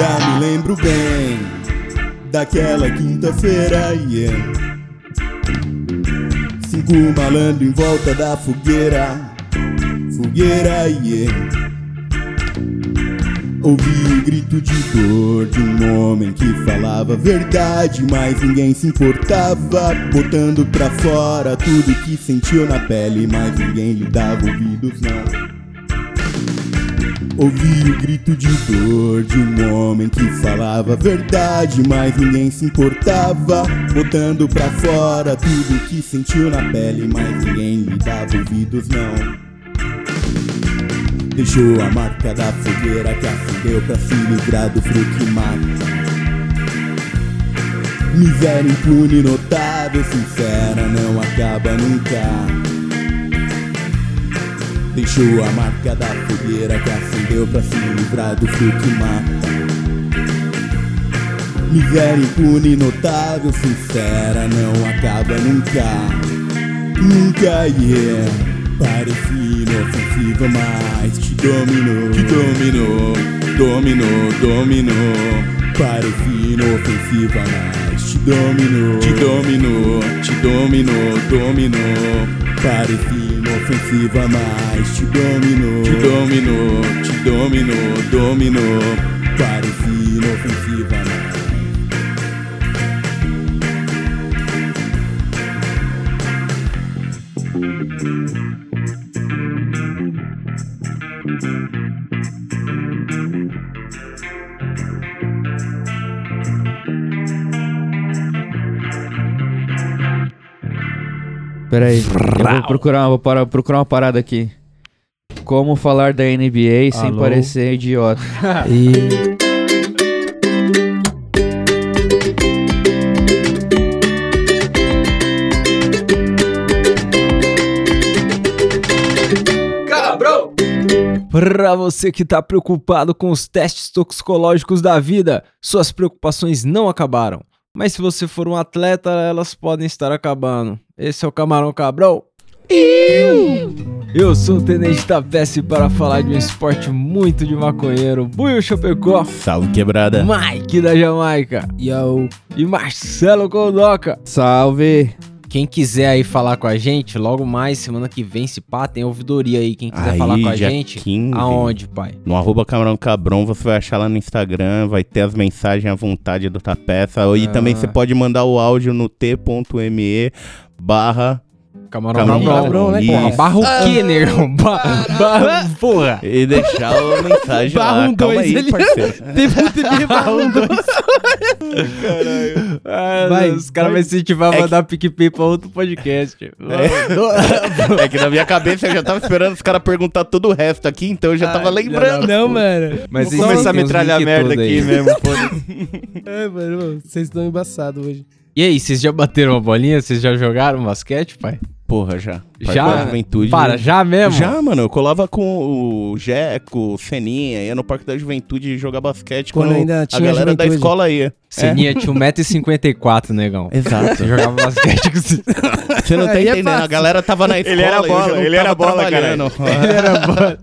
Ainda me lembro bem daquela quinta-feira, yeah. Cinco malandro em volta da fogueira, fogueira, yeah. Ouvi o grito de dor de um homem que falava a verdade, mas ninguém se importava, botando pra fora tudo que sentiu na pele, mas ninguém lhe dava ouvidos não. Ouvi o grito de dor de um homem que falava a verdade, mas ninguém se importava, botando pra fora tudo que sentiu na pele, mas ninguém lhe dava ouvidos não. Deixou a marca da fogueira que acendeu pra se livrar do frio que mata. Miséria impune, notável, sincera, não acaba nunca. Deixou a marca da fogueira que acendeu pra se livrar do frio que mata. Miséria impune, notável, sincera, não acaba nunca. Nunca, yeah. Parecia inofensiva, mas te dominou, te dominou, dominou, dominou. Parecia inofensiva, mas te dominou, te dominou, te dominou, dominou. Parecia inofensiva, mas te dominou, te dominou, te dominou, dominou. Pera aí, eu vou procurar, vou parar, procurar uma parada aqui. Como falar da NBA sem Alô? parecer idiota. E Pra você que tá preocupado com os testes toxicológicos da vida, suas preocupações não acabaram. Mas se você for um atleta, elas podem estar acabando. Esse é o Camarão Cabrão. Eu sou o Tenente Tapece para falar de um esporte muito de maconheiro. Buio Chapecó, Salve quebrada. Mike da Jamaica Yo. e Marcelo Coldoca. Salve! Quem quiser aí falar com a gente, logo mais, semana que vem, se pá, tem ouvidoria aí. Quem quiser Aí, falar com a gente, 15. aonde, pai? No arroba Camarão Cabrão, você vai achar lá no Instagram, vai ter as mensagens à vontade do Tapeça. E Ah. também você pode mandar o áudio no t.me barra Camarão, Camarão né? Porra, barro o quê, nego? Ba barro, porra. e deixar a mensagem Barra lá. um Calma dois, aí, ele- parceiro. TVTV barra um dois. Ah, Vai, os caras vão incentivar a É mandar PicPay pra outro podcast. É que na minha cabeça eu já tava esperando os caras perguntar todo o resto aqui, então eu já tava lembrando. Não, mano. Mas Vou começar a metralhar merda aqui aí. mesmo, foda-se. É, mano, vocês estão embaçados hoje. E aí, vocês já bateram uma bolinha? Vocês já jogaram basquete, pai? Porra, já. Já? Parque da Juventude. Para, já mesmo? Já, mano, eu colava com o Jeco, o Seninha, ia no Parque da Juventude jogar basquete Quando quando, ainda a tinha galera da juventude. escola ia. Seninha tinha 1,54m, negão. Exato. Você jogava basquete com você. Você não tá Aí é entendendo, a fácil. galera tava na escola. Ele era já bola, ele era bola, trabalhando. Ele era bola.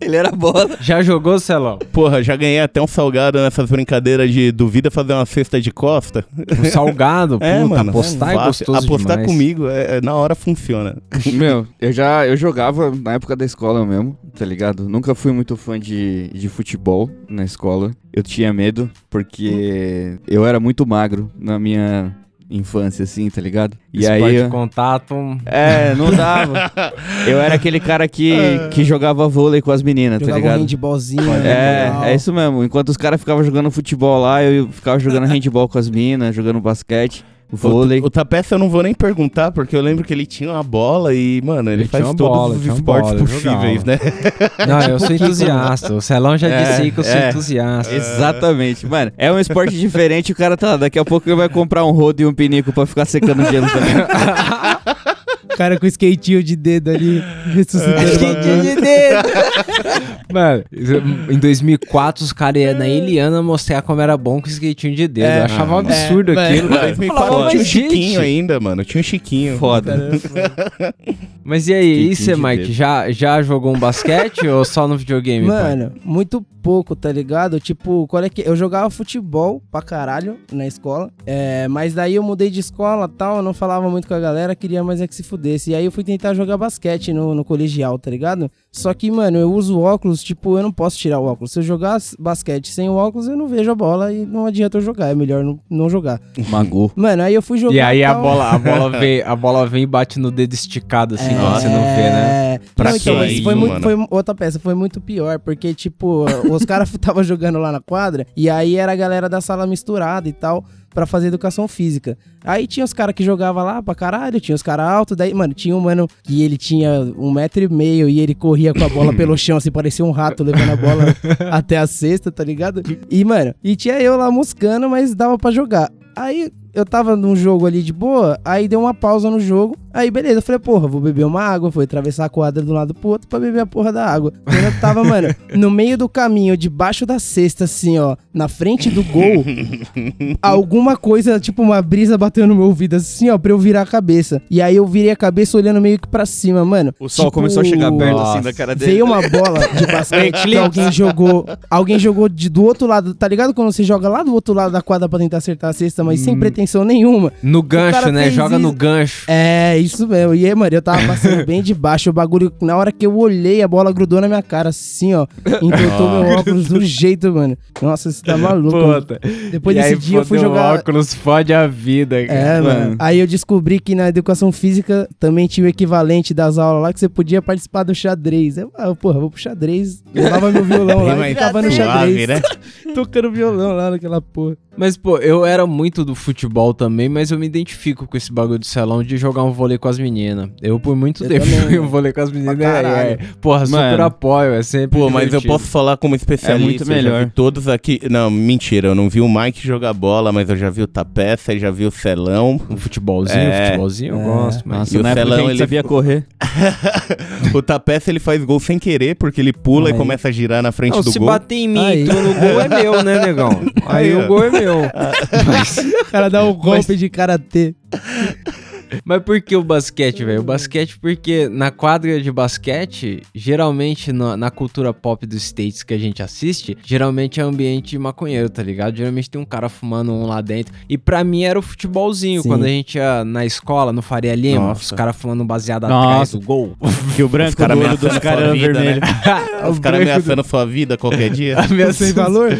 Ele era bola. Já jogou, Celão? Porra, já ganhei até um salgado nessas brincadeiras de duvida fazer uma cesta de costa. Um salgado, É, puta, mano. apostar é fácil. gostoso Apostar demais. comigo, é, é- na hora funciona. Meu, eu já eu jogava na época da escola mesmo, tá ligado? Nunca fui muito fã de, de futebol na escola. Eu tinha medo, porque eu era muito magro na minha infância, assim, tá ligado? E Esporte aí. de contato... um- É, não dava. Eu era aquele cara que, que jogava vôlei com as meninas, tá Jogava um ligado? handballzinho. É, legal. é isso mesmo. Enquanto os caras ficavam jogando futebol lá, eu ficava jogando handball com as minas, jogando basquete, vôlei. O, o Tapeça eu não vou nem perguntar, porque eu lembro que ele tinha uma bola e, mano, ele, Ele faz todos bola, os esportes bola, possíveis, né? Não, eu sou entusiasta. O Celão já É, disse aí que eu sou é. entusiasta. Exatamente, mano. É um esporte diferente, o cara tá lá. Daqui a pouco ele vai comprar um rodo e um pinico pra ficar secando gelo também. Cara com skatinho de dedo ali, ressuscitando. o Skatinho de dedo. Mano, em 2004 os caras iam na Eliana mostrar como era bom com skatinho de dedo. É, eu achava um é, absurdo é, aquilo. mano. cara. 2004 Falava, tinha gente, Chiquinho ainda, mano. Tinha o Chiquinho. Foda. Caramba. Mas e aí, e você, de Mike, dedo. já, já jogou um basquete ou só no videogame? pai? Mano, muito pouco, tá ligado? Tipo, qual é que. Eu jogava futebol pra caralho na escola. É, mas daí eu mudei de escola tal, eu não falava muito com a galera, queria mais é que se fudesse. E aí eu fui tentar jogar basquete no, no colegial, tá ligado? Só que, mano, eu uso óculos, tipo, eu não posso tirar o óculos. Se eu jogar basquete sem o óculos, eu não vejo a bola e não adianta eu jogar. É melhor não, não jogar. Magou. Mano, aí eu fui jogar. E aí a tal. bola, a, bola vem, a bola vem e bate no dedo esticado, assim, quando você não vê, né? É. Pra não, então, isso, foi, muito, mano? foi outra peça, foi muito pior, porque, tipo, os caras estavam jogando lá na quadra, e aí era a galera da sala misturada e tal, pra fazer educação física. Aí tinha os caras que jogavam lá pra caralho, tinha os caras altos, daí, mano, tinha um mano que ele tinha um metro e meio e ele corria com a bola pelo chão, assim, parecia um rato levando a bola até a cesta, tá ligado? E, mano, e tinha eu lá moscando, mas dava pra jogar. Aí eu tava num jogo ali de boa, aí deu uma pausa no jogo. Aí beleza, eu falei, porra, vou beber uma água, fui atravessar a quadra de um lado pro outro pra beber a porra da água. Quando eu tava, mano, no meio do caminho, debaixo da cesta, assim, ó, na frente do gol, alguma coisa, tipo uma brisa bateu no meu ouvido, assim, ó, pra eu virar a cabeça. E aí eu virei a cabeça olhando meio que pra cima, mano. O sol Tipo, começou a chegar perto assim da cara dele. Veio uma bola de basquete que alguém jogou. Alguém jogou de, do outro lado. Tá ligado quando você joga lá do outro lado da quadra pra tentar acertar a cesta, mas sem pretensão nenhuma? No gancho, né? Joga no isso. gancho. É, isso mesmo. E aí, mano, eu tava passando bem de baixo. O bagulho, na hora que eu olhei, a bola grudou na minha cara, assim, ó. Entortou meu óculos do jeito, mano. Nossa, você tá maluco. Puta. Depois E desse aí, dia eu fui jogar. óculos fode a vida, cara. É, mano. mano. Aí eu descobri que na educação física também tinha o equivalente das aulas lá que você podia participar do xadrez. Eu, ah, porra, vou pro xadrez. Levava meu violão lá e ficava no suave, xadrez. né? Tocando violão lá naquela porra. Mas, pô, eu era muito do futebol também, mas eu me identifico com esse bagulho de salão de jogar um vôlei com as meninas. Eu, por muito Eu tempo, joguei um vôlei com as meninas. É, é. Porra, super Mano. apoio, é sempre. Pô, mas eu divertido. posso falar como especialista. É muito eu já melhor. vi todos aqui. Não, mentira, eu não vi o Mike jogar bola, mas eu já vi o Tapeça, já vi o Celão. Um futebolzinho, É. futebolzinho eu É. gosto, mas. Nossa, E o na Celão, ele sabia correr. o Tapeça ele faz gol sem querer, porque ele pula Aí. e começa a girar na frente Não, do se gol. bater em mim Aí. tu no gol é meu, né, negão? Aí, Aí, o gol é meu. Mas, O cara dá um golpe de karatê. Mas por que o basquete, velho? O basquete porque na quadra de basquete, geralmente na, na cultura pop dos States que a gente assiste, geralmente é ambiente maconheiro, tá ligado? Geralmente tem um cara fumando um lá dentro. E pra mim era o futebolzinho, Sim. quando a gente ia na escola, no Faria Lima, Nossa. os caras fumando baseado Nossa. atrás do gol. Que o branco caras do olho dos caras era vermelho. né? Os caras ameaçando sua vida qualquer dia. Sem valor?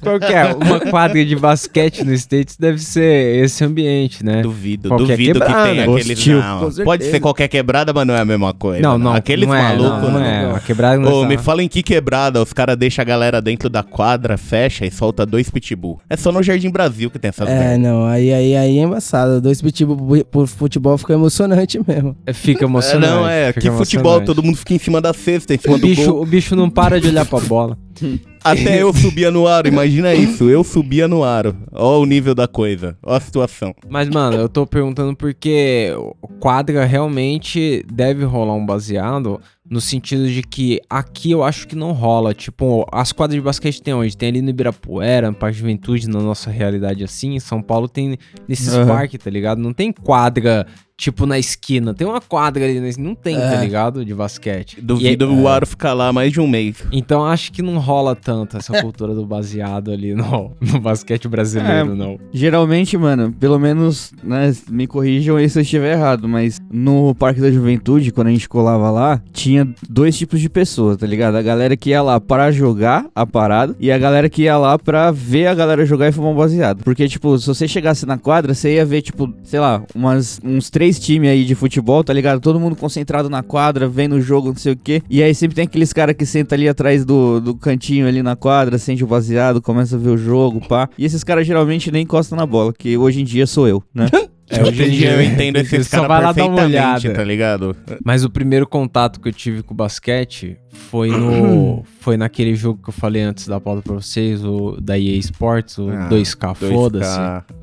Qual que é? Uma quadra de basquete nos States deve ser esse ambiente, né? Duvido, Qualquer duvido que quebrada. tenha aqueles. Hostil. Não, pode ser qualquer quebrada, mas não é a mesma coisa. Não, não. Aqueles não é, malucos, não, não. não é. A quebrada não Ô, é me fala em que quebrada os caras deixam a galera dentro da quadra, fecha e solta dois pitbull. É só no Jardim Brasil que tem essas É, merda. não, aí, aí, aí é embaçado. Dois pitbull por futebol fica emocionante mesmo. É, Fica É, emocionante. não, é, que futebol, todo mundo fica em cima da cesta, em cima O do bicho, gol. o bicho não para de olhar pra bola. Até eu subia no aro, imagina isso, eu subia no aro. Ó o nível da coisa, ó a situação. Mas, mano, eu tô perguntando porque o quadra realmente deve rolar um baseado no sentido de que aqui eu acho que não rola. Tipo, as quadras de basquete tem onde? Tem ali no Ibirapuera, no Parque Juventude, na nossa realidade assim. Em São Paulo tem nesses Aham. parques, tá ligado? Não tem quadra, tipo, na esquina. Tem uma quadra ali, na esquina. não tem, tá É. ligado? De basquete. Duvido E- é. o aro ficar lá mais de um mês. Então acho que não rola tanto essa cultura do baseado ali no, no basquete brasileiro, É. não. Geralmente, mano, pelo menos, né, me corrijam aí se eu estiver errado, mas no Parque da Juventude, quando a gente colava lá, tinha dois tipos de pessoas, tá ligado? A galera que ia lá pra jogar a parada e a galera que ia lá pra ver a galera jogar e fumar um baseado. Porque, tipo, se você chegasse na quadra, você ia ver, tipo, sei lá, umas, uns três times aí de futebol, tá ligado? Todo mundo concentrado na quadra, vendo o jogo, não sei o quê. E aí sempre tem aqueles caras que sentam ali atrás do, do cantinho ali na quadra, acende o baseado, começa a ver o jogo, pá. E esses caras geralmente nem encostam na bola, que hoje em dia sou eu, né? É, hoje em dia eu entendo esses Só vai caras lá dar uma perfeitamente, olhada. tá ligado? Mas o primeiro contato que eu tive com o basquete foi no foi naquele jogo que eu falei antes da pauta pra vocês, o da EA Sports, o Ah, 2K, 2K. foda-se.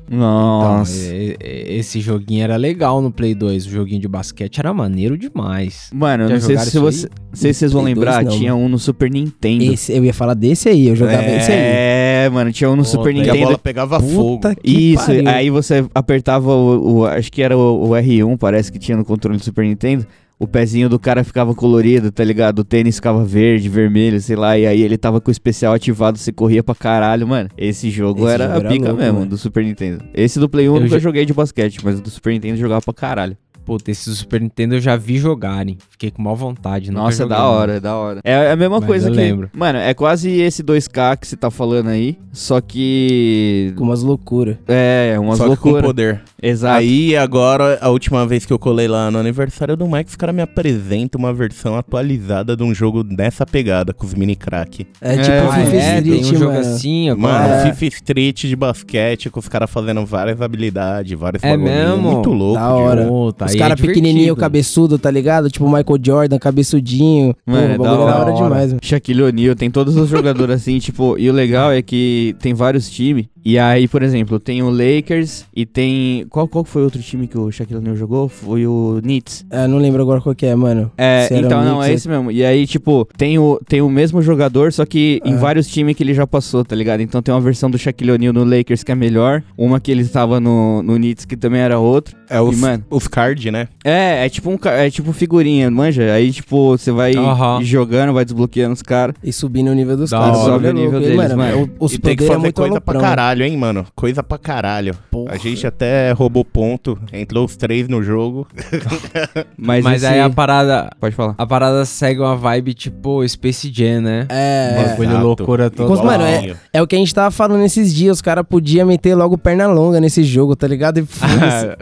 Então, Nossa. e- e- esse joguinho era legal no Play 2, o joguinho de basquete era maneiro demais. Mano, eu não sei se, você, não sei se vocês vão Play lembrar, não, tinha um no Super Nintendo. Esse, eu ia falar desse aí, eu jogava esse aí. É, mano, tinha um no Pô, Super E a Nintendo. bola pegava fogo. Puta que Isso, pariu. aí você apertava o, o- Acho que era o, o R1, parece que tinha no controle do Super Nintendo. O pezinho do cara ficava colorido, tá ligado? O tênis ficava verde, vermelho, sei lá, e aí ele tava com o especial ativado, você corria pra caralho, mano. Esse jogo Esse era jogo a era pica louco, mesmo, mano. do Super Nintendo. Esse do Play 1 eu nunca já- joguei de basquete, mas o do Super Nintendo jogava pra caralho. Puta, esse Super Nintendo eu já vi jogarem. Fiquei com maior vontade. Nossa, é joguei, da hora, é da hora. É a mesma Mas coisa eu que. lembro. Mano, é quase esse 2K que você tá falando aí, só que. Com umas loucuras. É, umas Só que com loucuras. poder. Exato. Aí, agora, a última vez que eu colei lá no aniversário do Mike, os caras me apresentam uma versão atualizada de um jogo dessa pegada, com os mini crack. É É, tipo Ah, FIFA é, Street, tem um jogo mano. assim Mano, agora. É. FIFA Street de basquete, com os caras fazendo várias habilidades, vários É bagulhinhos. mesmo? Muito louco. Da hora. Puta, Os aí é caras pequenininho, divertido. cabeçudo, tá ligado? Tipo Michael Jordan, cabeçudinho. Mano, é Pô, da é da hora. hora demais, mano. Shaquille O'Neal, tem todos os jogadores assim, tipo, e o legal é que tem vários times, e aí, por exemplo, tem o Lakers e tem, qual, qual foi o outro time que o Shaquille O'Neal jogou? Foi o Knicks. É, não lembro agora qual que é, mano. É, então o não, é Knicks, esse mesmo. E aí, tipo, tem o, tem o mesmo jogador, só que em É. vários times que ele já passou, tá ligado? Então tem uma versão do Shaquille O'Neal no Lakers que é melhor, uma que ele estava no, no Knicks que também era outro. É os, E, mano, os card, né? é, é tipo um é tipo figurinha, manja? Aí, tipo, você vai Aham. jogando, vai desbloqueando os caras. E subindo o nível dos caras. é Sobe o nível louco. E, deles, mano. o- Os e tem que é fazer muito coisa pra aloprão. Caralho, hein, mano? Coisa pra caralho. Porra. A gente até roubou ponto, entrou os três no jogo. Mas, Mas esse- aí a parada. Pode falar. A parada segue uma vibe tipo Space Jam, né? É, é. Bagulho loucura toda. Cos- mano, Igualzinho. É o que a gente tava falando nesses dias. Os caras podiam meter logo perna longa nesse jogo, tá ligado? E.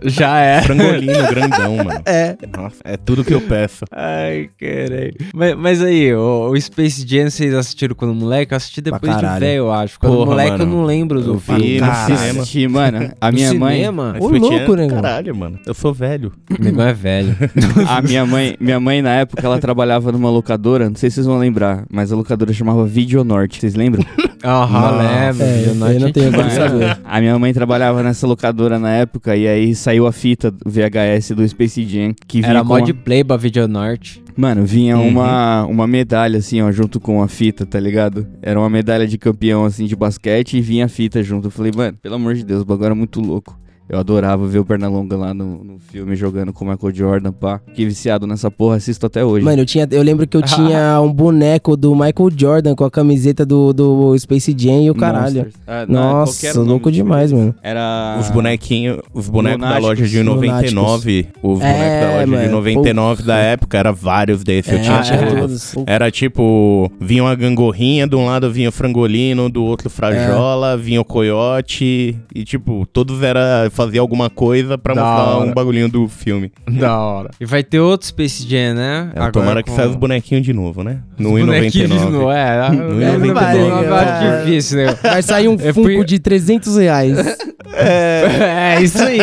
Já é. Frangolino grandão, mano. É. Nossa, é tudo que eu peço. Ai, caralho. Mas, mas aí, o, o Space Jam vocês assistiram quando moleque? Eu assisti depois de velho, eu acho. Quando Porra, moleque eu mano. não lembro do Eu vi no cinema. Assisti, mano. A No minha mãe. cinema? Ô, foi louco, tinha- né, mano? Caralho, mano. Eu sou velho. O negão é velho. A minha mãe, minha mãe, na época, ela trabalhava numa locadora, não sei se vocês vão lembrar, mas a locadora chamava Video Norte, vocês lembram? Aham, lembro. É, não tenho como saber. A minha mãe trabalhava nessa locadora na época, e aí saiu a fita VHS do Space Jam, que vinha Era mod uma- play pra Video Norte. Mano, vinha Uhum. uma, uma medalha, assim, ó, junto com a fita, tá ligado? Era uma medalha de campeão, assim, de basquete, e vinha a fita junto. Eu falei, mano, pelo amor de Deus, o bagulho era muito louco. Eu adorava ver o Pernalonga lá no, no filme jogando com o Michael Jordan, pá. Fiquei viciado nessa porra, assisto até hoje. Mano, eu, tinha, eu lembro que eu tinha um boneco do Michael Jordan com a camiseta do, do Space Jam e o caralho. Ah, não, qualquer Nossa, louco demais, mano. Era. Os bonequinhos, os bonecos da Lunáticos. loja de 99, os bonecos É, da loja de mano, 99 da época, era vários desses, eu É, tinha tinha todos. todos. Era tipo, vinha uma gangorrinha, de um lado vinha o frangolino, do outro frajola, vinha o coiote, e tipo, todos era fazer alguma coisa pra Da mostrar hora. um bagulhinho do filme. Da hora. E vai ter outro Space Jam, né? É, tomara que saia os bonequinhos de novo, né? No bonequinhos de novo, 1,99. É, No é, 99, não vai, eu é. difícil, né? Vai sair um É Funko de 300 reais. É, isso aí.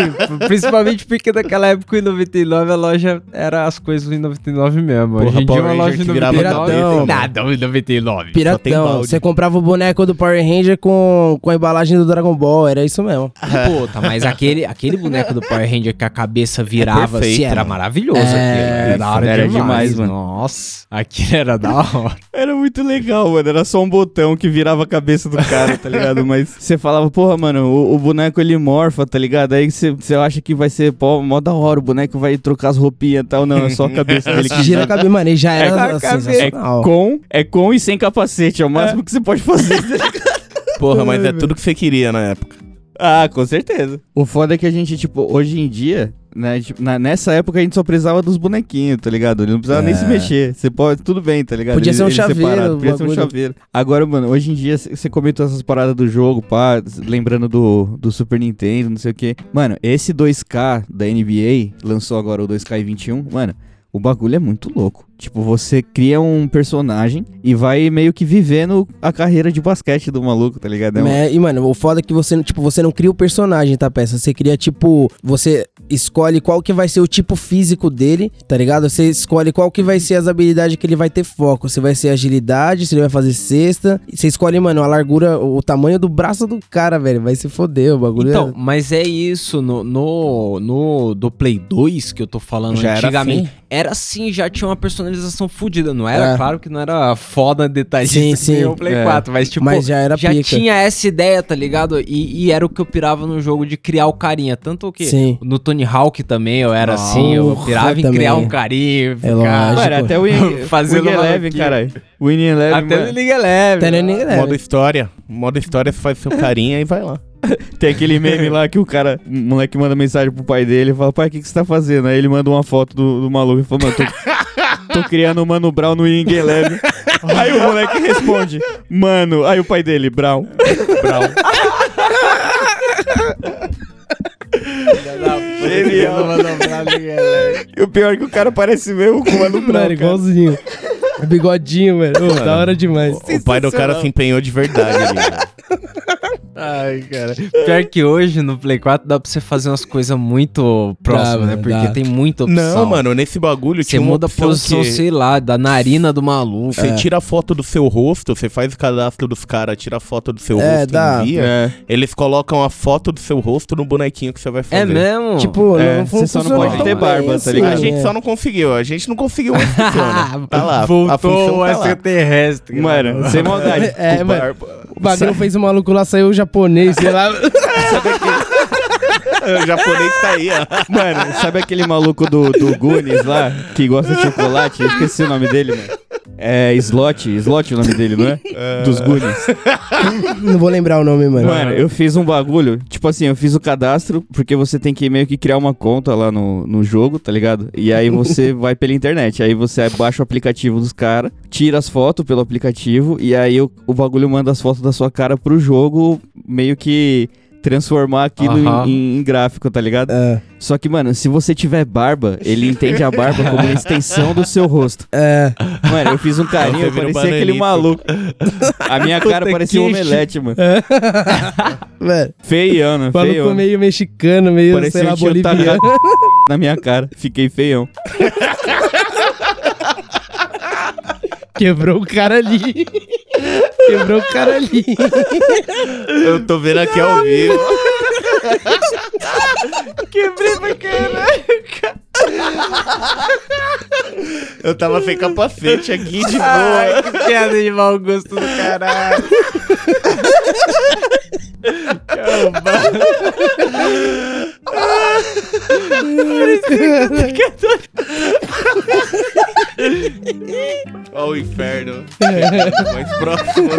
Principalmente porque naquela época em 99 a loja era as coisas em 99 mesmo. Porra, Hoje em dia Power uma Ranger loja em virava 99 Piratão. não tem nada em 99. tem Piratão. Você comprava o boneco do Power Ranger com, com a embalagem do Dragon Ball. Era isso mesmo. Puta, mas aquele, aquele boneco do Power Ranger que a cabeça virava perfeito, assim, era maravilhoso É, aquilo. Era da hora era demais, demais, mano. Nossa, aquilo era da hora. Era muito legal, mano. Era só um botão que virava a cabeça do cara, tá ligado? Mas você falava, porra, mano, o, o boneco ele morfa, tá ligado? Aí você você acha que vai ser pô, mó da hora, o boneco vai trocar as roupinhas e tal. Não, é só a cabeça dele que Gira a cabeça, mano. E já É, era a cabeça- é com, é com e sem capacete. É o máximo que você pode fazer. tá ligado? Porra, mas é tudo que você queria na época. Ah, com certeza. O foda é que a gente, tipo, hoje em dia. Né, tipo, na- nessa época a gente só precisava dos bonequinhos, tá ligado? Ele não precisava nem É. se mexer. Você pode, tudo bem, tá ligado? Podia ser um chaveiro, separado, Podia ser um chaveiro. Agora, mano, hoje em dia você comentou essas paradas do jogo, pá, lembrando do, do Super Nintendo, não sei o quê. Mano, esse 2K da NBA, lançou agora o 2K21, mano, o bagulho é muito louco. Tipo, você cria um personagem e vai meio que vivendo a carreira de basquete do maluco, tá ligado? É e, mano, o foda é que você, tipo, você não cria o personagem, tá, peça? Você cria, tipo, você escolhe qual que vai ser o tipo físico dele, tá ligado? Você escolhe qual que vai ser as habilidades que ele vai ter foco. Se vai ser agilidade, se ele vai fazer cesta. Você escolhe, mano, a largura, o tamanho do braço do cara, velho. Vai se foder, o bagulho Então, é... mas é isso, no, no, no do Play 2 que eu tô falando Já era antigamente. assim? era assim, já tinha uma personalização fodida. Não era, É. claro que não era foda detalhista Sim, sim. o Play É. 4, mas tipo, Mas já era pica. tinha essa ideia, tá ligado? E, e era o que eu pirava no jogo de criar o carinha. Tanto que Sim. no Tony Hawk também eu era assim, eu pirava em também. criar um carinho, É. Mano, até o Fazendo Win Eleven, caralho. Win Eleven, Até no League Eleven. Até Modo história. Modo história, você faz seu carinha e vai lá. Tem aquele meme lá que o cara, o moleque manda mensagem pro pai dele e fala, pai, o que, que você tá fazendo? Aí ele manda uma foto do, do maluco e fala, mano, tô, tô criando o Mano Brown no Wing Eleven. Aí o moleque responde, mano, aí o pai dele, Brown. Brown. Genial. E o pior é que o cara parece mesmo com o Mano Brown, Mano, igualzinho. Bigodinho, mano. Da hora demais. O pai do cara se empenhou de verdade ali. né? Ai, cara. Pior que hoje no Play 4 dá pra você fazer umas coisas muito próximas, Dá, né? Porque dá. tem muita opção. Não, mano, nesse bagulho Você muda a posição, que sei lá, da narina do maluco. Você tira a foto do seu rosto, você faz o cadastro dos caras, tira a foto do seu É, rosto dá. e envia. É. Eles colocam a foto do seu rosto no bonequinho que você vai fazer. É mesmo? Tipo, É, não você só não pode ter barba, tá assim, ligado? A gente né? só não conseguiu, a gente não conseguiu, mas funciona. Tá lá, a Voltou função o tá lá. extraterrestre. Mano, sem maldade. É, mano. barba. O bagulho fez o maluco lá, saiu japonês, sei lá. O japonês tá aí, ó. Mano, sabe aquele maluco do, do Goonies lá, que gosta de chocolate? Eu esqueci o nome dele, mano. É Slot, Slot é o nome dele, não é? Dos Goonies. Não vou lembrar o nome, mano. Mano, eu fiz um bagulho, tipo assim, eu fiz o cadastro, porque você tem que meio que criar uma conta lá no, no jogo, tá ligado? E aí você vai pela internet, aí você baixa o aplicativo dos caras, tira as fotos pelo aplicativo, e aí o, o bagulho manda as fotos da sua cara pro jogo, meio que transformar aquilo em- Aham. em, em gráfico, tá ligado? É, Só que, mano, se você tiver barba, ele entende a barba como uma extensão do seu rosto. é. Mano, eu fiz um carinho, Você eu um parecia aquele bananito. maluco. A minha cara Puta parecia um omelete, mano. Mano, Feiano, maluco feião. meio mexicano, meio, Parecia sei lá, um boliviano. Na minha cara. Fiquei feião. Quebrou o cara ali. Quebrou o cara ali. Eu tô vendo aqui ao vivo. Quebrei pra caralho. Eu tava sem capacete aqui de boa. Ai, que piada de mau gosto do caralho. Ó o inferno. Mais próximo.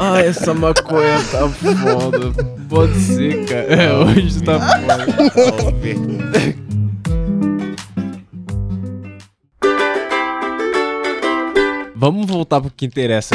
Ai, essa maconha tá foda. Pode ser, cara. É, hoje tá foda. Vamos voltar pro que interessa.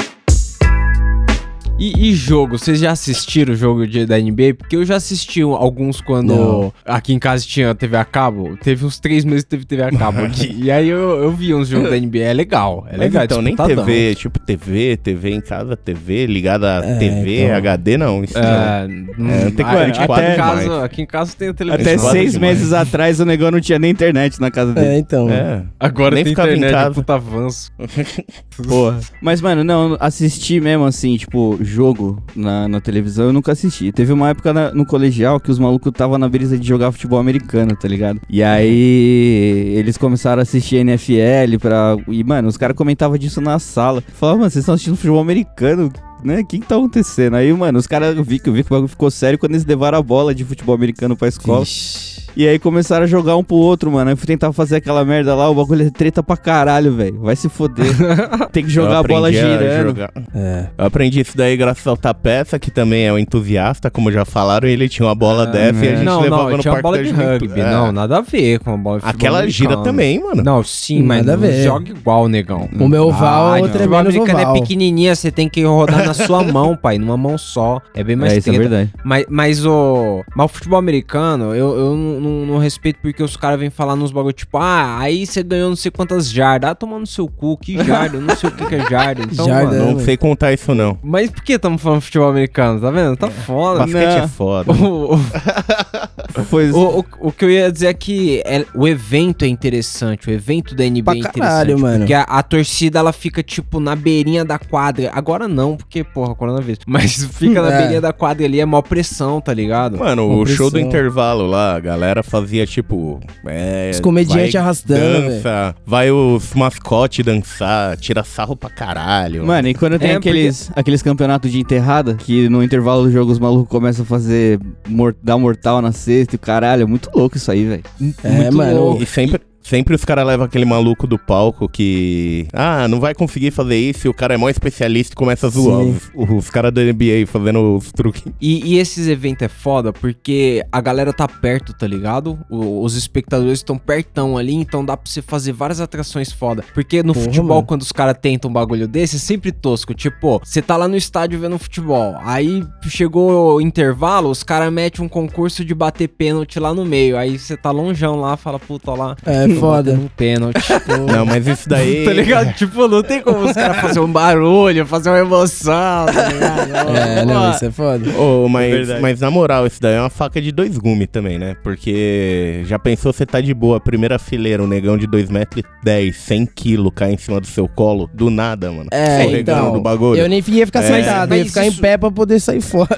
E, e jogo, vocês já assistiram o jogo de, da NBA? Porque eu já assisti alguns quando Não. aqui em casa tinha TV a cabo. Teve uns três meses que teve TV a cabo aqui. e aí eu, eu vi uns jogos da NBA. É legal. É Mas legal. é então, nem. TV, tipo TV, TV em casa, TV ligada a É, TV, então. HD, não. Isso não. É, não- É, tem ah, 44 aqui, em casa, demais. aqui em casa tem a televisão. Até seis meses atrás o negão não tinha nem internet na casa É, dele. então. É. Agora Nem tem ficava em internet, casa. puta avanço. Porra. Mas, mano, não, assistir mesmo assim, tipo, jogo na, na televisão, eu nunca assisti. Teve uma época na- no colegial que os malucos tava na brisa de jogar futebol americano, tá ligado? E aí eles começaram a assistir NFL pra. E, mano, os caras comentavam disso na sala. Falavam, mano, vocês estão assistindo futebol americano? Né? O que que tá acontecendo? Aí, mano, os caras vi que eu vi que o bagulho ficou sério quando eles levaram a bola de futebol americano pra escola. Vixe. E aí começaram a jogar um pro outro, mano. Aí eu fui tentar fazer aquela merda lá, o bagulho é treta pra caralho, velho. Vai se foder. Tem que jogar a bola a girando. jogar- É. Eu aprendi isso daí graças ao Tapeça, que também é um entusiasta, como já falaram, e ele tinha uma bola Ah, dessa e a é. gente não, levava não, no parque bola de rugby. É. Não, nada a ver com a bola de futebol Aquela gira americano. também, mano. Não, sim, mas Nada a ver. joga igual, negão. O meu oval Ah, é o outro é futebol menos americano é pequenininha, você tem que rodar na sua mão, pai, numa mão só. É bem mais É, isso é verdade. Mas, mas, o, mas o futebol americano, eu, eu não, não- não respeito porque os caras vêm falar nos bagulho, tipo, ah, aí você ganhou não sei quantas jardas. Ah, tomando seu cu, que jarda? Eu não sei o que, que é jarda. Então, Jarda, mano. Não mano. sei contar isso, não. Mas por que estamos falando futebol americano? Tá vendo? Tá foda. Basquete Não. é foda. O, o- o, o, o que eu ia dizer é que é- o evento é interessante, o evento da NBA Pra é interessante. caralho, mano. Porque a, a torcida, ela fica, tipo, na beirinha da quadra. Agora não, porque, porra, coronavírus. Mas fica na É. beirinha da quadra ali, é mó pressão, tá ligado? Mano, Uma o show do pressão. intervalo lá, a galera fazia, tipo. É, Os comediantes arrastando, Dança, vai os mascotes dançar, tira sarro pra caralho. Mano, e quando tem É, aqueles, aqueles campeonatos de enterrada, que no intervalo do jogo os malucos começam a fazer. Mor dar mortal na cesta e o caralho, é muito louco isso aí, velho. É, Muito mano. louco. E sempre, sempre os caras levam aquele maluco do palco que. Ah, não vai conseguir fazer isso e o cara é mó especialista e começa a zoar Sim. os, os caras da NBA fazendo os truques. E, e esses eventos é foda porque a galera tá perto, tá ligado? O- os espectadores estão pertão ali, então dá pra você fazer várias atrações foda. Porque no Porra, futebol, mano. quando os caras tentam um bagulho desse, é sempre tosco. Tipo, você tá lá no estádio vendo futebol, aí chegou o intervalo, os caras metem um concurso de bater pênalti lá no meio. Aí você tá longeão lá, fala, puta, lá. É foda. Um pênalti. Não, mas isso daí. Tá ligado? Tipo, não tem como os caras fazer um barulho, fazer uma emoção, tá ligado? É, não, isso é foda. Ô, mas, mas na moral, isso daí é uma faca de dois gumes também, né? Porque já pensou você tá de boa, primeira fileira, um negão de 2 metros e 10, 100 quilos cai em cima do seu colo, do nada, mano. É, então, do bagulho. Eu nem ia ficar É. sentado, eu ia Mas ficar isso- em pé pra poder sair fora.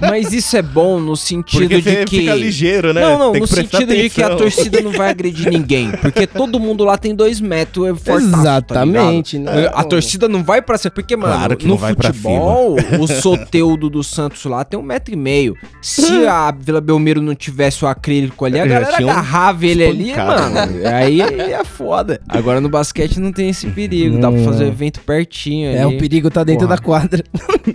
Mas isso é bom no sentido Porque de que. fica ligeiro, né? Não, não, Tem no que prestar sentido de que a atenção. torcida não vai agredir ninguém. Porque todo mundo lá tem dois metros, é fortaço, tá Exatamente, ligado? né? A torcida não vai pra cima. Porque, mano, Claro que no não vai pra futebol, o Soteudo do Santos lá tem um metro e meio. Se a Vila Belmiro não tivesse o acrílico ali, a galera um agarrava ele ali, mano. Aí, aí é foda. Agora no basquete não tem esse perigo. Dá pra Não. fazer o evento pertinho É, o perigo tá dentro Porra. da quadra.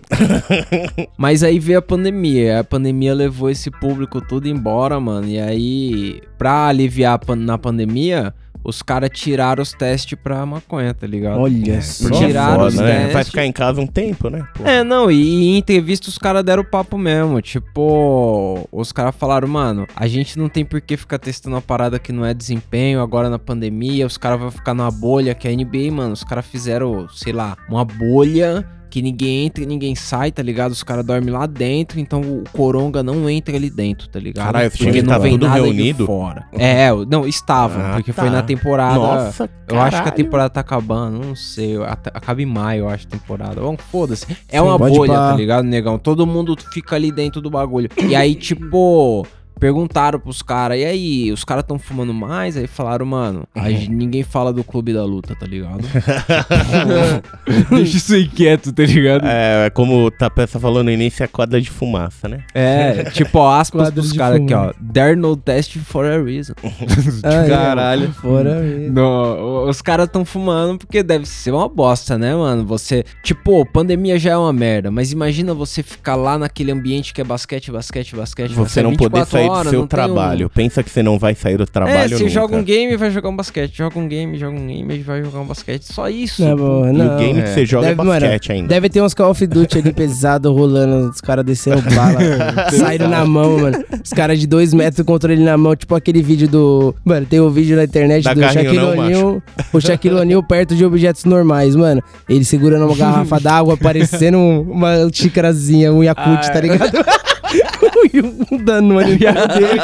Mas aí veio a pandemia. A pandemia levou esse público todo embora, mano. E aí, pra aliviar na pandemia, os caras tiraram os testes pra maconha, tá ligado? Olha só. Porque tiraram os Foda, né? Vai testes. ficar em casa um tempo, né? Pô. É, não, e em entrevista os caras deram papo mesmo. Tipo, os caras falaram, mano, a gente não tem por que ficar testando uma parada que não é desempenho agora na pandemia. Os caras vão ficar numa bolha que é a NBA, mano. Os caras fizeram, sei lá, uma bolha que ninguém entra e ninguém sai, tá ligado? Os caras dormem lá dentro, então o Coronga não entra ali dentro, tá ligado? Caralho, porque time não tá vem tudo nada reunido? fora. É, não, estavam, Ah, porque tá. foi na temporada. Nossa, Eu acho que a temporada tá acabando, não sei. Acaba em maio, eu acho, a temporada. Bom, foda-se. É uma pode bolha, pá. tá ligado, negão? Todo mundo fica ali dentro do bagulho. E aí, tipo. Perguntaram pros caras, e aí, os caras tão fumando mais? Aí falaram, mano, a Uhum. ninguém fala do clube da luta, tá ligado? Deixa isso aí quieto, tá ligado? É, é como o Tapeça falou no início, é quadra de fumaça, né? É, tipo, ó, aspas Quadro pros caras aqui, ó. There no test for a reason. Ah. Caralho. Fora mesmo. Não, os caras tão fumando porque deve ser uma bosta, né, mano? Você, tipo, pandemia já é uma merda, mas imagina você ficar lá naquele ambiente que é basquete, basquete, basquete. Você não poder 24 sair do seu tem um- trabalho. Pensa que você não vai sair do É, trabalho você nunca. joga um game e vai jogar um basquete, joga um game, joga um game e vai jogar um basquete. Só isso. Não, E não. o game que você joga Deve, é mano, basquete ainda. Deve ter uns Call of Duty ali pesado rolando, os caras descendo bala, saíram na mão, mano. Os caras de dois metros, controle na mão, tipo aquele vídeo do. Mano, tem um vídeo na internet Dá do Shaquille O'Neal. O Shaquille O'Neal perto de objetos normais, mano. Ele segurando uma garrafa d'água, parecendo um- uma xícarazinha, um Yakult, Ah, tá ligado? e um dano ali no dele.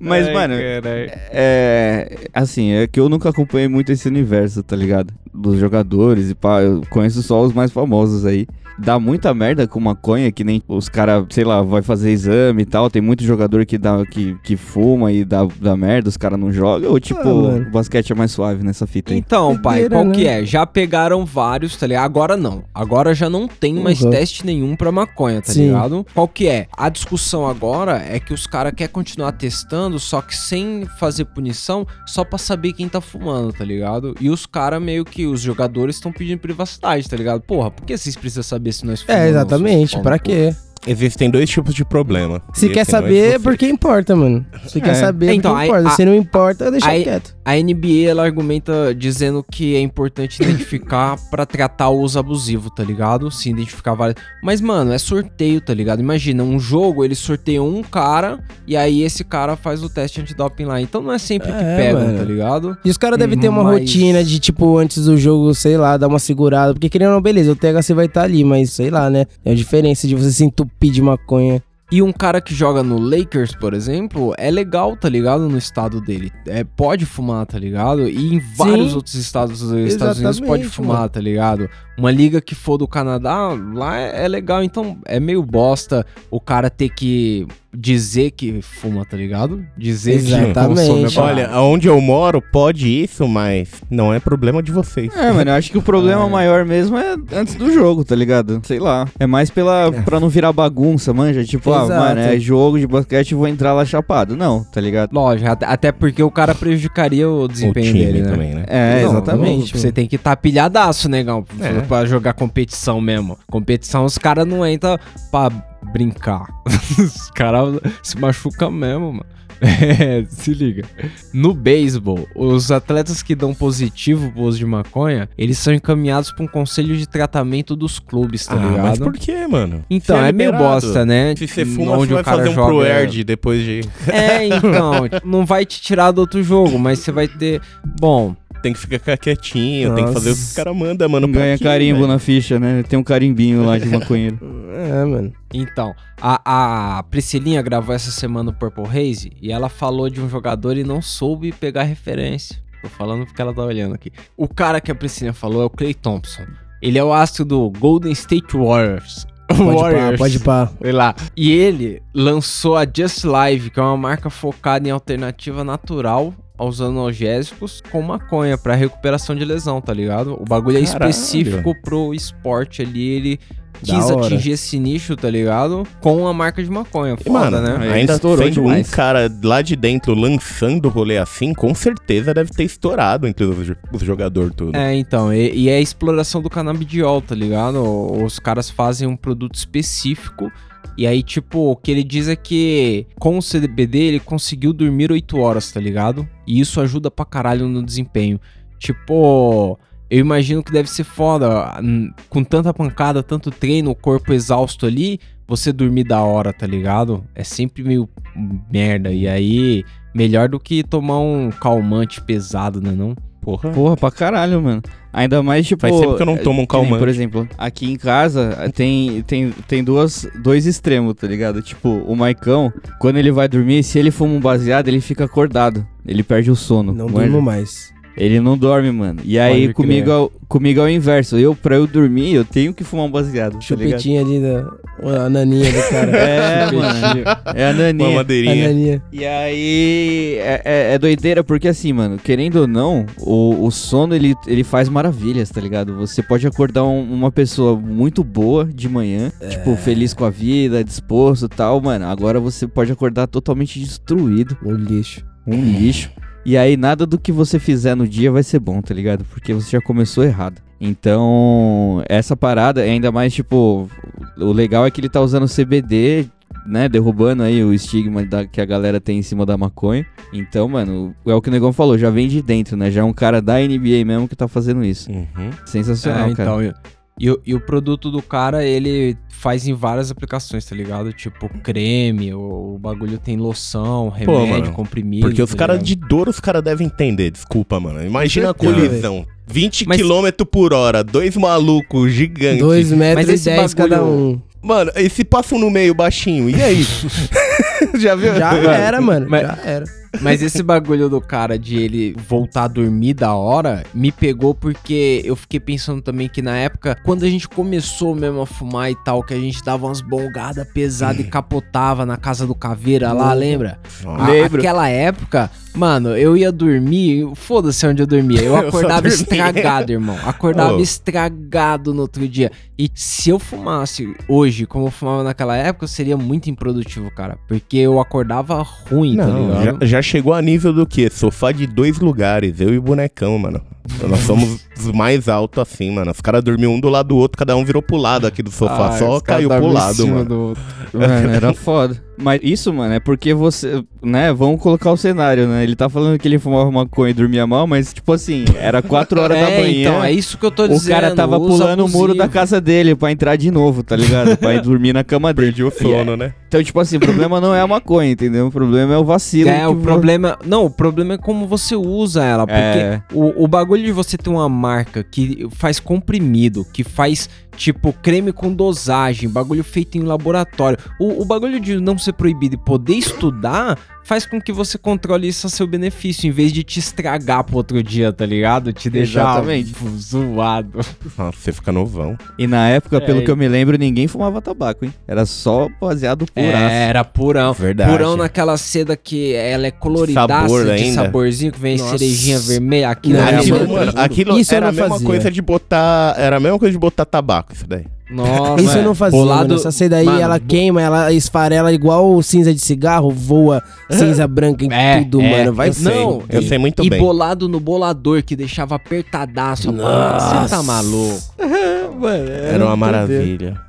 Mas, Ai, mano, caralho. é. Assim, é que eu nunca acompanhei muito esse universo, tá ligado? Dos jogadores e pá. Eu conheço só os mais famosos aí. Dá muita merda com maconha, que nem os caras, sei lá, vai fazer exame e tal. Tem muito jogador que, dá, que, que fuma e dá, dá merda, os caras não jogam. Ou tipo, Ah, o basquete é mais suave nessa fita aí. Então, pai, qual né? que é? Já pegaram vários, tá ligado? Agora não. Agora já não tem mais Uhum. teste nenhum pra maconha, tá Sim. ligado? Qual que é? A discussão agora é que os caras querem continuar testando, só que sem fazer punição, só pra saber quem tá fumando, tá ligado? E os caras meio que, os jogadores estão pedindo privacidade, tá ligado? Porra, por que vocês precisam saber se nós fumamos? É, exatamente. pô? quê? Existem dois tipos de problema. Se quer saber, é porque importa, mano. Se quer É. saber, é Então, porque aí- importa. a- Se não importa, deixa aí- quieto. A NBA, ela argumenta dizendo que é importante identificar pra tratar o uso abusivo, tá ligado? Se identificar várias. Mas, mano, é sorteio, tá ligado? Imagina, um jogo, eles sorteiam um cara e aí esse cara faz o teste antidoping lá. Então não é sempre que É, pegam, mano. tá ligado? E os caras devem ter uma Mas- rotina de, tipo, antes do jogo, sei lá, dar uma segurada. Porque querendo ou não, beleza, o THC vai estar ali, mas sei lá, né? É a diferença de você se entupir de maconha. E um cara que joga no Lakers, por exemplo, é legal, tá ligado? No estado dele. É, pode fumar, tá ligado? E em vários outros estados dos Estados Unidos pode fumar, mano. tá ligado? Uma liga que for do Canadá, lá é, é legal. Então é meio bosta o cara ter que dizer que fuma, tá ligado? Dizer Exatamente. que consome. Olha, aonde eu moro pode isso, mas não é problema de vocês. É, mano, eu acho que o problema maior mesmo é antes do jogo, tá ligado? Sei lá. É mais pela, pra não virar bagunça, manja. Tipo, ah, Exato. mano, é jogo de basquete vou entrar lá chapado. Não, tá ligado? Lógico, até- porque o cara prejudicaria o O desempenho time dele, né? também, né? É, Não, exatamente. não, Você tem que estar pilhadaço, negão, É. pra jogar competição mesmo. Competição, os caras não entram pra brincar. os caras se machucam mesmo, mano. É, se liga. No beisebol, os atletas que dão positivo pro uso de maconha, eles são encaminhados pra um conselho de tratamento dos clubes, tá ah, ligado? mas por que, mano? Então, Você é, meio bosta, né? Se você fuma, Onde você vai o cara fazer um joga- pro Erd depois de... É, então, não vai te tirar do outro jogo, mas você vai ter. Bom, Tem que ficar quietinho, tem que fazer o que os caras mandam, mano. Ganha carimbo na ficha, né? Tem um carimbinho lá de maconheiro. É, mano. Então, a, a Priscilinha gravou essa semana o Purple Haze e ela falou de um jogador e não soube pegar referência. Tô falando porque ela tá olhando aqui. O cara que a Priscilinha falou é o Clay Thompson. Ele é o astro do Golden State Warriors. Pode pá, pode pá. Sei lá. E ele lançou a Just Live, que é uma marca focada em alternativa natural aos analgésicos com maconha pra recuperação de lesão, tá ligado? O bagulho é Caralho. específico pro esporte ali, ele quis atingir esse nicho, tá ligado? Com a marca de maconha. E, Foda, mano, né? Ainda estourou sendo demais. um cara lá de dentro lançando o rolê assim, com certeza deve ter estourado entre os, os jogadores tudo. É, então, e, e é a exploração do canabidiol, tá ligado? Os caras fazem um produto específico e aí, tipo, o que ele diz é que com o CBD ele conseguiu dormir 8 horas, tá ligado? E isso ajuda pra caralho no desempenho. Tipo, eu imagino que deve ser foda, com tanta pancada, tanto treino, o corpo exausto ali, você dormir da hora, tá ligado? É sempre meio merda. E aí, melhor do que tomar um calmante pesado, né não? Porra. Porra, pra caralho, mano. Ainda mais, tipo... Faz tempo que eu não tomo um que nem, calmante. Por exemplo, aqui em casa tem, tem, tem duas, dois extremos, tá ligado? Tipo, o Maicão, quando ele vai dormir, se ele fuma um baseado, ele fica acordado. Ele perde o sono. Não durmo mais. Ele não dorme, mano. E aí, Pode comigo é, o- comigo é o inverso. Eu, pra eu dormir, eu tenho que fumar um baseado, tá? Chupetinha ali da a naninha do cara. É, mano. É a Uma naninha. a madeirinha. naninha. E aí, é, é- é doideira, porque assim, mano, querendo ou não, o, o sono ele, ele faz maravilhas, tá ligado? Você pode acordar um- uma pessoa muito boa de manhã, tipo, feliz com a vida, disposto e tal, mano. Agora você pode acordar totalmente destruído, O lixo. um lixo. E aí, nada do que você fizer no dia vai ser bom, tá ligado? Porque você já começou errado. Então, essa parada, ainda mais, tipo, o legal é que ele tá usando CBD, né? Derrubando aí o estigma da- que a galera tem em cima da maconha. Então, mano, é o que o Negão falou, já vem de dentro, né? Já é um cara da NBA mesmo que tá fazendo isso. Uhum. Sensacional, É, cara. então, e, e o- e o produto do cara, ele faz em várias aplicações, tá ligado? Tipo, creme, o, o bagulho tem loção, remédio, mano, comprimido. Porque os tá caras de dor, os caras devem entender. Desculpa, mano. Imagina a colisão. 20 Mas- km por hora, dois malucos gigantes. 2 metros e esse 10 cada bagulho- um. Mano, e se passam no meio baixinho? E aí? Já viu? Já era, mano. Mas- Já era. Mas esse bagulho do cara de ele voltar a dormir da hora me pegou porque eu fiquei pensando também que na época, quando a gente começou mesmo a fumar e tal, que a gente dava umas bongadas pesadas e capotava na casa do caveira lá, lembra? Lembro. Aquela época, mano, eu ia dormir, foda-se onde eu dormia. Eu Eu acordava dormia. estragado, irmão. Acordava Oh. estragado no outro dia. E se eu fumasse hoje, como eu fumava naquela época, eu seria muito improdutivo, cara. Porque eu acordava ruim, tá Não, ligado? já, já chegou a nível do quê? Sofá de dois lugares, eu e o bonecão, mano. Nós somos os mais altos assim, mano. Os caras dormiam um do lado do outro, cada um virou pro lado aqui do sofá, Ai, só caiu pro lado, cima mano. do outro. Mano, era foda. Mas isso, mano, é porque você, né, vamos colocar o cenário, né? Ele tá falando que ele fumava maconha e dormia mal, mas tipo assim, era 4 horas da É, manhã. então, é isso que eu tô o dizendo. cara tava pulando o muro abusivo. da casa dele pra entrar de novo, tá ligado? pra ir dormir na cama dele. Perdi o sono, né? Então, tipo assim, o problema não é a maconha, entendeu? O problema é o vacilo. É, o vo- problema. Não, o problema é como você usa ela. Porque É. o, o bagulho de você ter uma marca que faz comprimido, que faz, tipo, creme com dosagem, bagulho feito em laboratório. O, o bagulho de não ser proibido e poder estudar faz com que você controle isso a seu benefício, em vez de te estragar pro outro dia, tá ligado? Te deixar Exatamente. zoado. Nossa, você fica novão. E na época, pelo É, que eu me lembro, ninguém fumava tabaco, hein? Era só baseado por É, era purão. Verdade. Purão naquela seda que ela é coloridaça Sabor de ainda. saborzinho, que vem Nossa. cerejinha vermelha. Aquilo Não, era eu- mano, aquilo Isso era a mesma fazia. coisa de botar. Era a mesma coisa de botar tabaco, isso daí. Nossa, Isso eu não fazia, Bolado- mano. Essa seda aí, Mano, ela bo- queima, ela esfarela igual cinza de cigarro, voa cinza branca em É, tudo, é. mano. Vai eu sei, não, eu sei muito e bem. bolado no bolador, que deixava apertadaço. Nossa. Você tá maluco. Era uma maravilha.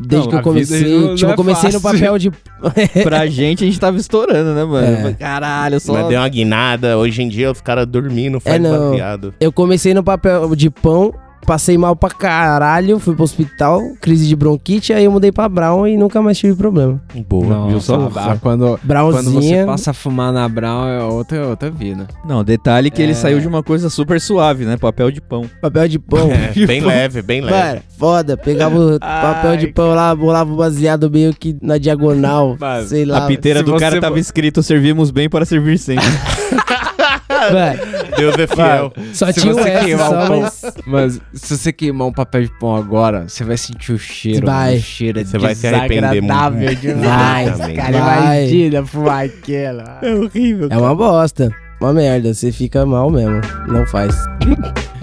Desde Não, que eu comecei, tipo, não é eu comecei no fácil. papel de... Pra gente, a gente tava estourando, né, mano? É. Eu Caralho, só... Mas deu uma guinada. Hoje em dia os caras dormindo, faz É, não. baseado. Eu comecei no papel de pão, passei mal pra caralho, fui pro hospital, crise de bronquite, aí eu mudei pra Brown e nunca mais tive problema. Boa. viu só? Quando, quando você Brownzinha... passa a fumar na Brown é outra, outra vida. Não, detalhe que ele É. saiu de uma coisa super suave, né? Papel de pão. Papel de pão. É, bem leve, bem leve. Mano, foda. Pegava o papel de pão lá, bolava o baseado meio que na diagonal. Mano, sei lá. a piteira se do cara tava escrito servimos bem para servir sempre. Mano, Deus é fiel. só Se tinha o você S, queimar só, o pão, mas... mas se você queimar um papel de pão agora, você vai sentir o cheiro. Vai. O cheiro é Você vai se arrepender desagradável muito. demais. Exatamente. Cara, Vai. imagina fumar aquilo. É horrível. É uma bosta. Uma merda. Você fica mal mesmo. Não faz.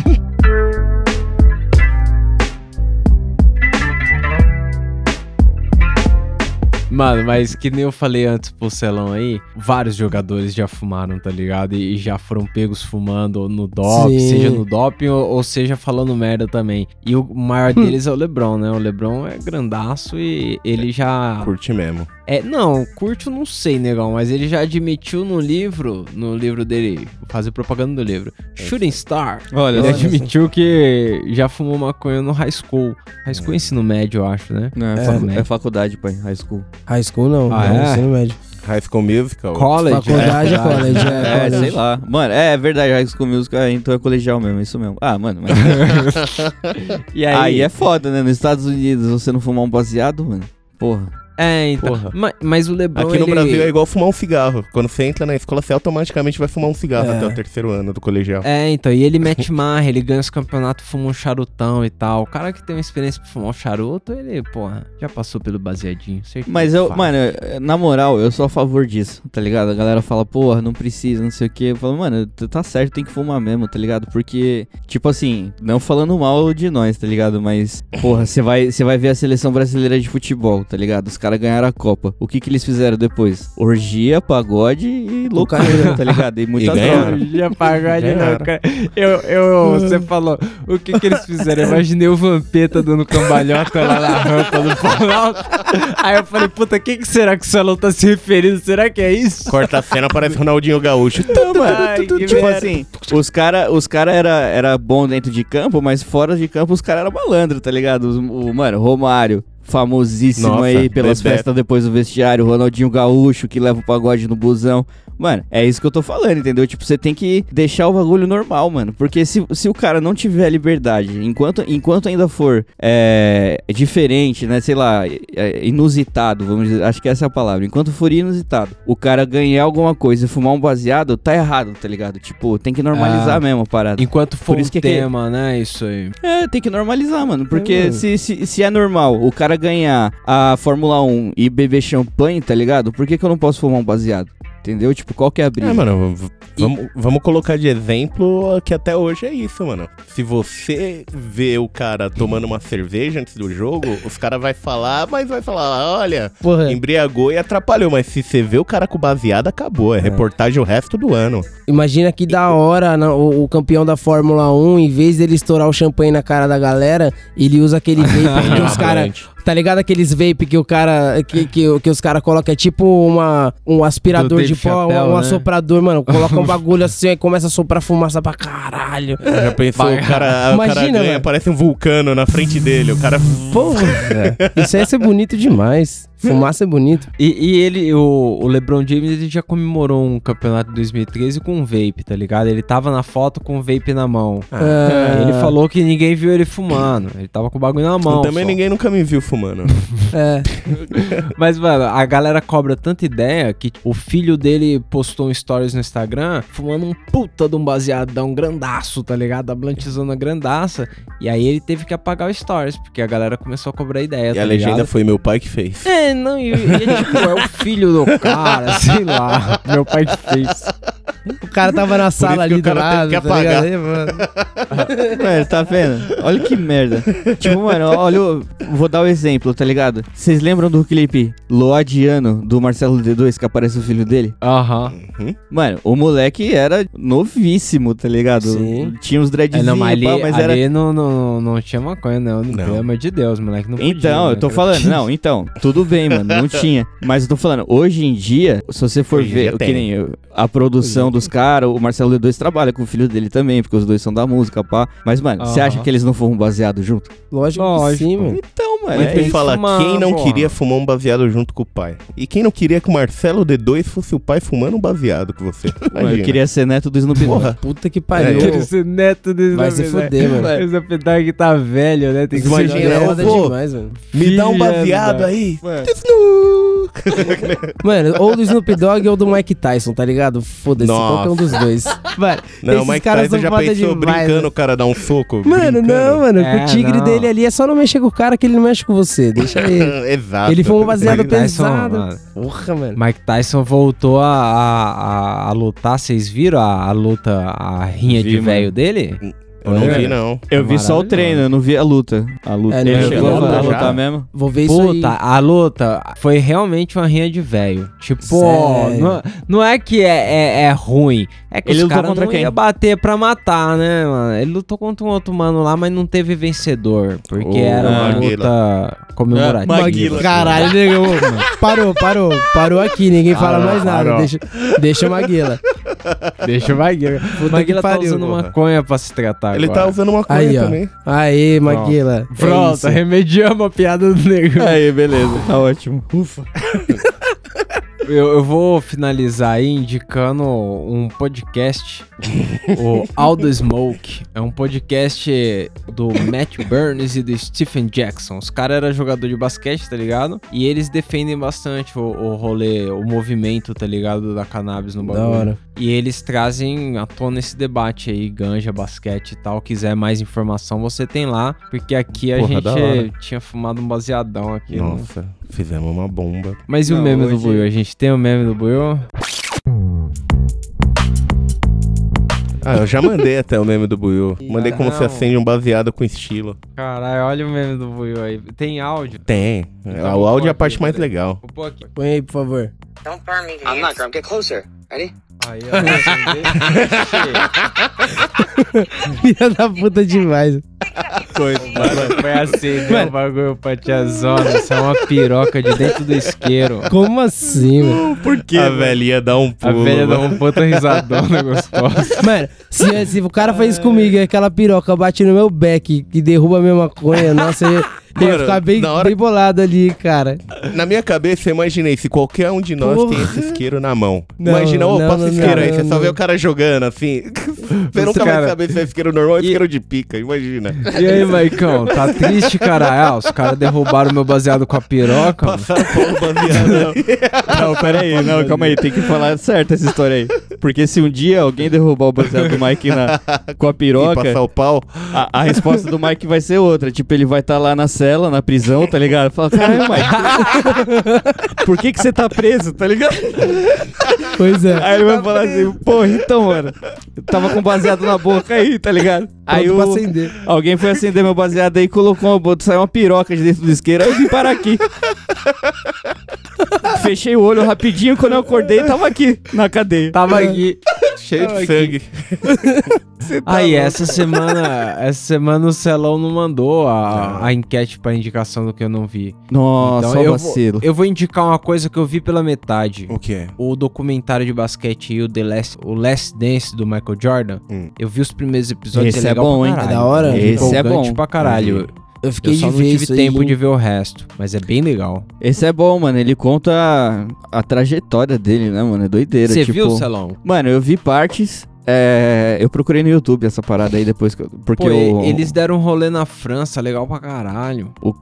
Mano, mas que nem eu falei antes pro Celão aí, vários jogadores já fumaram, tá ligado? E, e já foram pegos fumando no doping, Sim. seja no doping ou, ou seja falando merda também. E o maior deles é o LeBron, né? O LeBron é grandaço e ele já. Curte mesmo. É, não, curto não sei, negão, mas ele já admitiu no livro, no livro dele, vou fazer propaganda do livro, Shooting Star. Olha, Ele Olha admitiu que já fumou maconha no high school. High school é ensino médio, eu acho, né? Não, é, É, facu- né? é faculdade, pai, high school. High school não. Ah, não, é? ensino médio. High School Musical. College. Faculdade é college, é, É, college. sei lá. Mano, é, é verdade, high school music, é, então é colegial mesmo, isso mesmo. Ah, mano, mas... E aí... é foda, né? Nos Estados Unidos, você não fumar um baseado, mano, porra. É, então. Ma- Mas, o LeBron. Aqui no ele... Brasil é igual fumar um cigarro. Quando você entra na escola, você automaticamente vai fumar um cigarro É. até o terceiro ano do colegial. É, então. E ele mete marra, ele ganha os campeonatos, fuma um charutão e tal. O cara que tem uma experiência pra fumar um charuto, ele, porra, já passou pelo baseadinho. certeza Mas eu, faz. mano, na moral, eu sou a favor disso, tá ligado? A galera fala, porra, não precisa, não sei o que. Eu falo, mano, tá certo, tem que fumar mesmo, tá ligado? Porque, tipo assim, não falando mal de nós, tá ligado? Mas, porra, você vai, você vai ver a seleção brasileira de futebol, tá ligado? Os caras ganharam a Copa. O que que eles fizeram depois? Orgia, pagode e loucura, tá ligado? E muita E droga. Já pagode Ganharam. cara. Eu, eu, você falou, o que que eles fizeram? Eu imaginei o Vampeta dando cambalhota lá na rampa do Planalto. Aí eu falei, puta, o que que será que o Salão tá se referindo? Será que é isso? Corta a cena, parece Ronaldinho Gaúcho. Ai, tipo assim, os cara, os cara era, era bom dentro de campo, mas fora de campo os cara era malandro, tá ligado? Os- o, mano, Romário, famosíssimo Nossa, aí pelas Bebeto. festas depois do vestiário, Ronaldinho Gaúcho que leva o pagode no busão. Mano, é isso que eu tô falando, entendeu? Tipo, você tem que deixar o bagulho normal, mano. Porque se, se o cara não tiver liberdade, enquanto, enquanto ainda for é, diferente, né? Sei lá, é, inusitado, vamos dizer, acho que essa é a palavra. Enquanto for inusitado, o cara ganhar alguma coisa e fumar um baseado, tá errado, tá ligado? Tipo, tem que normalizar Ah. mesmo a parada. Enquanto for Por isso um que é que- tema, né? Isso aí. É, tem que normalizar, mano. Porque É, mano. se, se, se é normal o cara ganhar a Fórmula 1 e beber champanhe, tá ligado? Por que, que eu não posso fumar um baseado? Entendeu? Tipo, qual que é a brisa? É, mano, v- vamos, vamos colocar de exemplo que até hoje é isso, mano. Se você vê o cara tomando uma cerveja antes do jogo, os caras vai falar, mas vai falar, olha, Porra, embriagou e atrapalhou. Mas se você vê o cara com baseado, acabou. É, reportagem o resto do ano. imagina que da hora na- o, o campeão da Fórmula 1, em vez dele estourar o champanhe na cara da galera, ele usa aquele vape que os caras. Tá ligado aqueles vape que o cara. Que, que, que os caras colocam? É tipo uma, um aspirador Do de pó, um, um né? assoprador, mano. Coloca um bagulho assim e começa a soprar fumaça pra caralho. Já pensou, o cara, o cara Imagina, ganha, mano. parece um vulcano na frente dele. O cara. Porra, isso aí ia ser bonito demais. Fumaça é bonito. E, e ele, o, o LeBron James, ele já comemorou um campeonato de 2013 com um vape, tá ligado? Ele tava na foto com o vape na mão. Ah, Ele falou que ninguém viu ele fumando. Ele tava com o bagulho na mão. Também só. ninguém nunca me viu fumando. É. Mas, mano, a galera cobra tanta ideia que o filho dele postou um stories no Instagram fumando um puta de um baseadão grandaço, tá ligado? A blantizona grandaça. E aí ele teve que apagar o stories, porque a galera começou a cobrar ideia, e tá a legenda ligado? foi meu pai que fez. É, não, e, e é é o filho do cara, sei lá. Meu pai fez. O cara tava na sala ali o do cara lado, que tá ligado? apagar. Aí, mano. Mano, tá vendo? Olha que merda. Tipo, mano, olha, eu vou dar o exemplo, tá ligado? Vocês lembram do clipe Loadiano, do Marcelo D2, que aparece o filho dele? Aham. Mano, o moleque era novíssimo, tá ligado? Sim. Tinha uns É, dreadzinhos, não, mas ali, pá, mas ali era... não, não, não tinha maconha, não. Não. Pelo amor de Deus, moleque. Não podia, Então, né, eu tô cara? falando, não, então, tudo bem, mano, não tinha. Mas eu tô falando, hoje em dia, se você for Hoje ver, que tem. nem eu, a produção dos caras, o Marcelo D2 trabalha com o filho dele também, porque os dois são da música, pá. Mas, mano, você acha que eles não foram baseados junto? Lógico, que Lógico. sim, mano. Então, mano, Mas é que isso. fumar, quem não porra. queria fumar um baseado junto com o pai? E quem não queria que o Marcelo D2 fosse o pai fumando um baseado com você? Mano, eu queria ser neto do Snoop Dogg. Puta que pariu. É, Quero ser neto desse Vai se fuder, mano. Esse apetite que tá velho, né? Tem que Imagina, ser eu é vou. demais, mano. Me dá um baseado aí. Mano. Mano, ou do Snoop Dogg ou do Mike Tyson, tá ligado? Foda-se, Nossa. qualquer um dos dois. Mano, Não, esses Mike caras Tyson são já pensou demais, brincando mano. o cara dar um soco? Mano, brincando. não, mano. É, o tigre não. dele ali é só não mexer com o cara que ele não mexe com você. Deixa ele. Exato. ele foi um baseado Mike Tyson, pesado. mano. Porra, mano. Mike Tyson voltou a, a, a, a lutar. Vocês viram a, a luta, a rinha Vi, de velho dele? Eu não vi, não. Eu vi só o treino, eu não vi a luta. A luta. É, não, eu chegou vi a a luta lutar mesmo? Vou ver isso Puta, aí. a luta foi realmente uma rinha de velho. Tipo, Sério? não, não é que é, é, é ruim. É que Ele os lutou caras contra não quem? ia bater pra matar, né, mano? Ele lutou contra um outro mano lá, mas não teve vencedor. Porque Ô, era uma Maguila. luta comemorativa. É, Maguila. Caralho, nego. Parou, parou. Parou aqui, ninguém fala Parou, mais nada. parou. Deixa, deixa o Maguila. Deixa o Maguila. Puta Maguila tá pariu, usando porra. maconha pra se tratar Ele agora. tá usando uma Aí, ó. também. Aê, Maguila. É Pronto, isso. remediamos a piada do nego. Aí, beleza. Tá ótimo. Ufa. Eu, eu vou finalizar aí indicando um podcast, o All the Smoke. É um podcast do Matt Burns e do Stephen Jackson. Os caras eram jogador de basquete, tá ligado? E eles defendem bastante o, o rolê, o movimento, tá ligado? Da cannabis no Da bagulho. hora. E eles trazem à tona esse debate aí, ganja, basquete e tal. Quiser mais informação, você tem lá. Porque aqui a Porra, gente tinha fumado um baseadão aqui. né? Nossa, fizemos uma bomba. Mas e o Não, meme do hoje- Buiu? A gente tem o meme do Buiu? Ah, eu já mandei até o meme do Buiu. Mandei como Não. se acende um baseado com estilo. Caralho, olha o meme do Buiu aí. Tem áudio? Tem. Então, o áudio é a parte mais legal. Vou pôr aqui. Põe aí, por favor. Don't burn me. I'm not Grump. Get closer. Ready? Aí, ó. Filha da puta demais. Mano, foi assim, deu Mano. um bagulho pra tia Zona. Isso é uma piroca de dentro do isqueiro. Como assim, mano? Por quê? a velhinha dá um A pulo. velha dá um puta risadona gostosa. Mano, se, se o cara faz isso comigo e aquela piroca bate no meu back e derruba a minha maconha, nossa, eu eu ia Mano, ficar bem, na hora- bem bolado ali, cara. Na minha cabeça, eu imaginei se qualquer um de nós Porra. tem esse isqueiro na mão. Não, Imagina, ô, não, passa não, isqueiro não, aí. Você não, só vê não. o cara jogando assim. Você Os nunca cara- vai saber se é isqueiro normal ou E- isqueiro de pica. Imagina. E aí, Maicão, tá triste, cara? Ah, os caras derrubaram meu baseado com a piroca. mano. Passaram pau no baseado. Não, pera aí, não, calma aí, tem que falar certo essa história aí. Porque se um dia alguém derrubar o baseado do Mike na, com a E piroca, passar o pau. a, a resposta do Mike vai ser outra. Tipo, ele vai estar lá na cela, na prisão, tá ligado? Fala, caralho, Mike, por que que você tá preso, tá ligado? Pois é. Aí ele vai falar assim, porra, então, mano, eu tava com baseado na boca aí, tá ligado? Aí o, acender. alguém foi acender meu baseado aí e colocou uma, bota- saiu uma piroca de dentro do isqueiro, aí eu vim parar aqui. Fechei o olho rapidinho, quando eu acordei, tava aqui, na cadeia. Tava aqui. Cheio de sangue. Aí, essa semana, essa semana o Celão não mandou a, a enquete pra indicação do que eu não vi. Nossa, Então eu vacilo. vou, eu vou indicar uma coisa que eu vi pela metade. O que é? O documentário de basquete e o The Last, o Last Dance do Michael Jordan. Hum. Eu vi os primeiros episódios. Esse é legal bom, hein? É da hora? Esse é bom. pra caralho. Eu fiquei Eu só não tive tempo aí. de ver o resto, mas é bem legal. Esse é bom, mano. Ele conta a, a trajetória dele, né, mano? É doideira. Você tipo... viu, Celão? Mano, eu vi partes. é, Eu procurei no YouTube essa parada aí depois. que eu- Porque Pô, o, eles deram um rolê na França, legal pra caralho. o,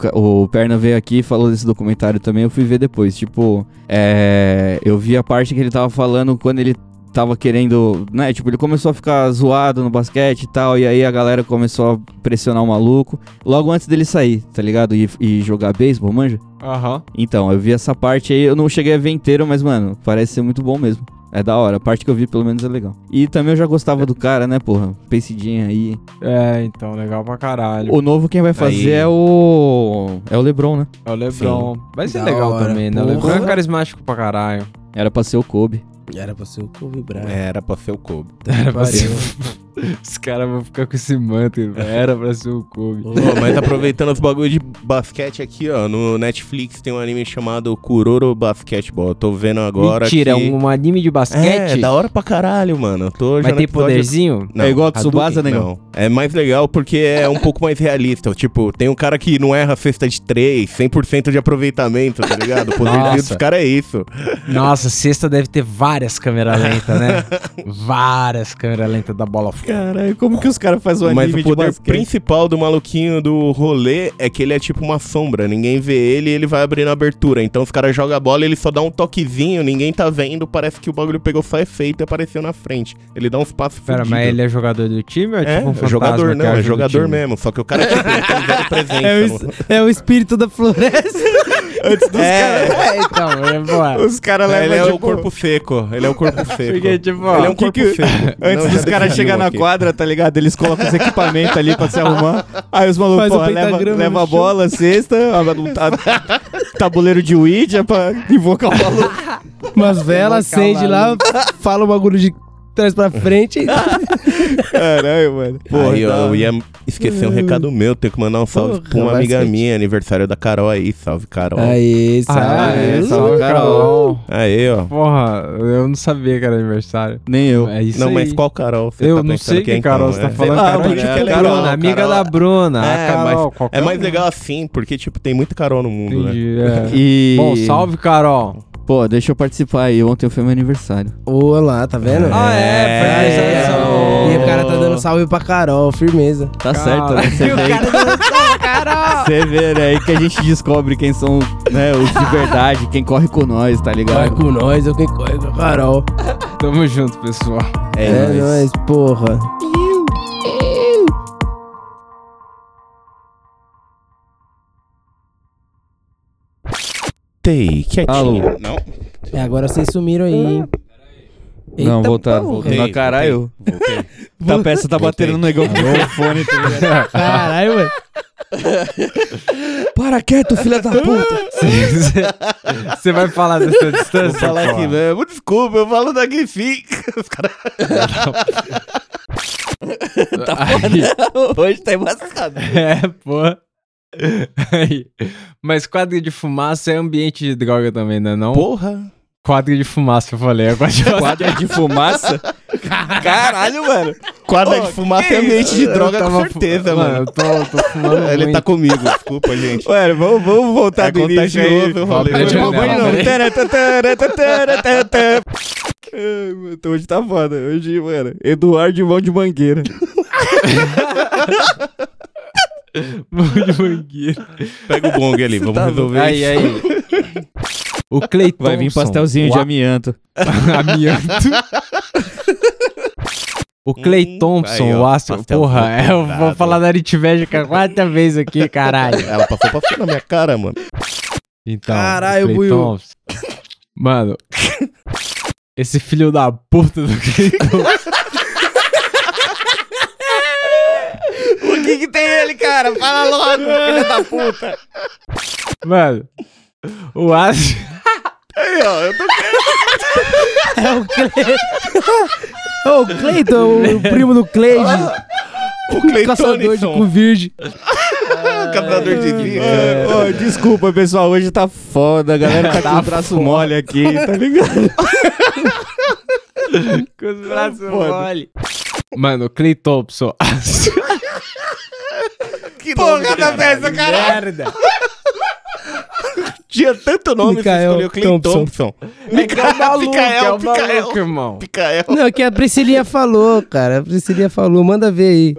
o Perna veio aqui e falou desse documentário também. Eu fui ver depois. Tipo, é, eu vi a parte que ele tava falando quando ele tava querendo. Né? Tipo, ele começou a ficar zoado no basquete e tal. E aí a galera começou a pressionar o maluco. Logo antes dele sair, tá ligado? E, e jogar beisebol, manja? Aham. Então, eu vi essa parte aí, eu não cheguei a ver inteiro, mas, mano, parece ser muito bom mesmo. É da hora, a parte que eu vi pelo menos é legal. E também eu já gostava do cara, né, porra? Pensidinha aí. É, então, legal pra caralho. O novo quem vai fazer Aí. é o. É o Lebron, né? É o Lebron. Vai ser Da legal hora. também, né? O Porra. Lebron é carismático pra caralho. Era pra ser o Kobe. Era pra ser o Kobe Bryant. Era pra ser o Kobe. Era pra ser... Os caras vão ficar com esse manto. Era pra ser o Kobe. Ô, mas aproveitando os bagulho de basquete aqui, ó, no Netflix tem um anime chamado Kuroro Basketball. Eu tô vendo agora Mentira, que... é um anime de É, basquete? da hora pra caralho, mano. Tô no ter episódio- poderzinho? Não, É igual a Tsubasa, negão? Não. É mais legal porque é um pouco mais realista. Tipo, tem um cara que não erra a cesta de 3, 100% de aproveitamento, tá ligado? O poderzinho Nossa. dos caras é isso. Nossa, sexta deve ter várias câmeras lentas, né? várias câmeras lentas da bola fora. Caralho, como que os caras fazem um Mas anime o poder principal do maluquinho do rolê é que ele é tipo uma sombra. Ninguém vê ele e ele vai abrindo a abertura. Então os caras jogam a bola ele só dá um toquezinho, ninguém tá vendo. Parece que o bagulho pegou só efeito e apareceu na frente. Ele dá uns passos Pera, fudidos. mas ele é jogador do time ou é, É, tipo um fantasma jogador, que não, é o jogador mesmo. Só que o cara tipo, ele tem zero presença. É o, é o espírito da floresta. Antes dos É, É, então, é boa. Os caras ele levam é tipo, o corpo seco. Ele é o corpo seco. Porque, tipo, ele é um que corpo que- seco. Antes Não, dos caras chegar na aqui. quadra, tá ligado? Eles colocam os equipamentos ali pra se arrumar. Aí os malucos, porra, leva, leva a bola, cesta, a- a- tabuleiro de Ouija pra invocar o maluco. Umas velas, acende lá lá, fala o bagulho de trás pra frente. Caralho, mano. Porra, Aí, ó, eu ia esquecer um recado meu. Tenho que mandar um salve Porra, pra uma amiga basquete. minha, aniversário da Carol aí. Salve, Carol. Aí, Ah, é, é, salve, salve, Carol. Aí, ó. Porra, eu não sabia que era aniversário. Nem eu. É isso Não, aí. mas qual Carol? Você Eu tá não pensando sei que quem, Carol então? você tá É, falando. lá, Carol, é é legal, Bruna, Carol. amiga da Bruna. É, Carol, mas é mais legal assim, porque, tipo, tem muita Carol no mundo, né? Entendi, é. E... Bom, salve, Carol. Pô, deixa eu participar aí. Ontem foi meu aniversário. Olá, tá vendo? Ah, é, foi É. aniversário. E o cara tá dando salve pra Carol, firmeza. Tá certo, né? Você vê, o cara dando salve, Carol. você vê, né? Aí que a gente descobre quem são né, os de verdade, quem corre com nós, tá Corre ligado? com nós, eu quem corre com a Carol. Tamo junto, pessoal. É, É, nóis. nóis, porra. Take, quietinho. Alô. Não? É, agora vocês sumiram aí, hein? Não, Eita voltaram, porra. voltaram. Não, caralho. Voltei. Tá peça tá batendo no negócio do microfone, tá? Caralho, mano. Para quieto, filha da puta. Você vai falar dessa distância? Vou falar aqui porra? mesmo. Desculpa, eu falo daqui fica. Os caras... Aí, Hoje tá embaçado. É, pô. Mas quadro de fumaça é ambiente de droga também, né? Não? Porra. Quadro de fumaça, eu falei. É quadro de Quadra de fumaça? Caralho, mano. Quadra de fumaça é ambiente de droga, com certeza, mano. mano. Eu tô, tô fumando Ele muito. tá comigo, desculpa, gente. Ué, vamos, vamos voltar É do início aí. contagioso o rolê. Papo de Não, não, então Hoje tá foda. Hoje, mano, Eduardo de mão de mangueira. Mão de mangueira. Pega o bong ali, vamos tá resolver Aí, isso. aí. O Clay Vai vir pastelzinho de amianto. amianto. O Clay Hum, Thompson, aí, ó, o astro. Porra, é, eu vou falar da Aritmédica a quarta vez aqui, caralho. Ela passou pra cima na minha cara, mano. Então, Caralho, o Clay Buiu. Thompson. Mano, esse filho da puta do Clay Thompson. O que que tem ele, cara? Fala logo, filha da puta. Mano, o astro. Aí, ó, eu tô É o Cleiton. Ô, o Cleiton, o primo do Cleide. o Clay caçador de cu virgem. caçador de zica. É, desculpa, pessoal, hoje tá foda. A galera tá, com o braço mole aqui, tá ligado? Com os braços mole. Mano, o Clay Thompson. que nome Porra da peça, caralho. Merda. Tinha tanto nome, Mikael você escolheu Clay Thompson. Thompson. É que é o maluco, Picael, é o Picael. maluco, irmão. Picael. Não, que a Priscilinha falou, cara. A Priscilinha falou. Manda ver aí.